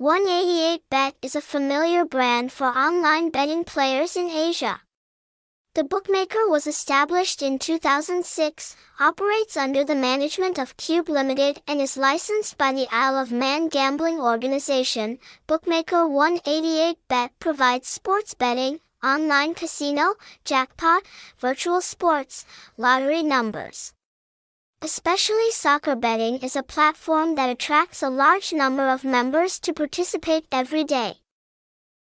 188bet is a familiar brand for online betting players in Asia. The bookmaker was established in 2006, operates under the management of Cube Limited and is licensed by the Isle of Man Gambling Organization. Bookmaker 188bet provides sports betting, online casino, jackpot, virtual sports, lottery numbers. Especially soccer betting is a platform that attracts a large number of members to participate every day.